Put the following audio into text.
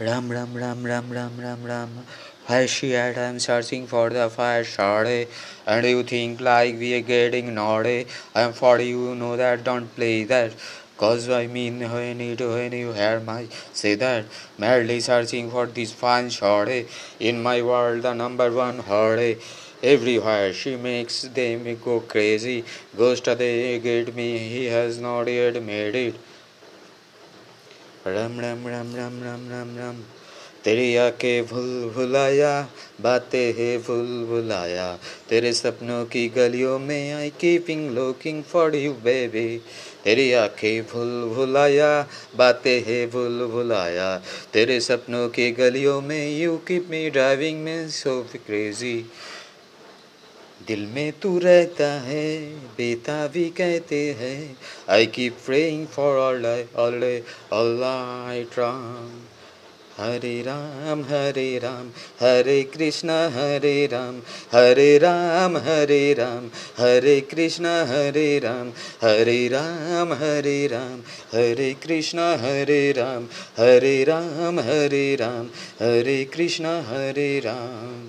Ram Ram Ram Ram Ram Ram Ram. Why she at I'm searching for the fire shade And you think like we are getting naughty I'm for you know that don't play that Cause I mean when it when you hear my say that Madly searching for this fine shade In my world the number one hurry Everywhere she makes them go crazy Ghost they get me he has not yet made it रम रम रम रम रम रम रम। तेरी आके भूल भुलाया बातें है भूल भुलाया तेरे सपनों की गलियों में I keeping looking for you baby तेरी आँखें भूल भुलाया बातें है भूल भुलाया तेरे सपनों की गलियों में यू कीप मी ड्राइविंग में सो क्रेजी दिल में तू रहता है बेता भी कहते हैं I keep praying for all all all Ram Hare Ram Hare Ram Hare Krishna Hare Ram Hare Ram Hare Ram Hare Krishna Hare Ram Hare Ram Hare Ram Hare Krishna Hare Ram Hare Ram Hare Ram Hare Krishna Hare Ram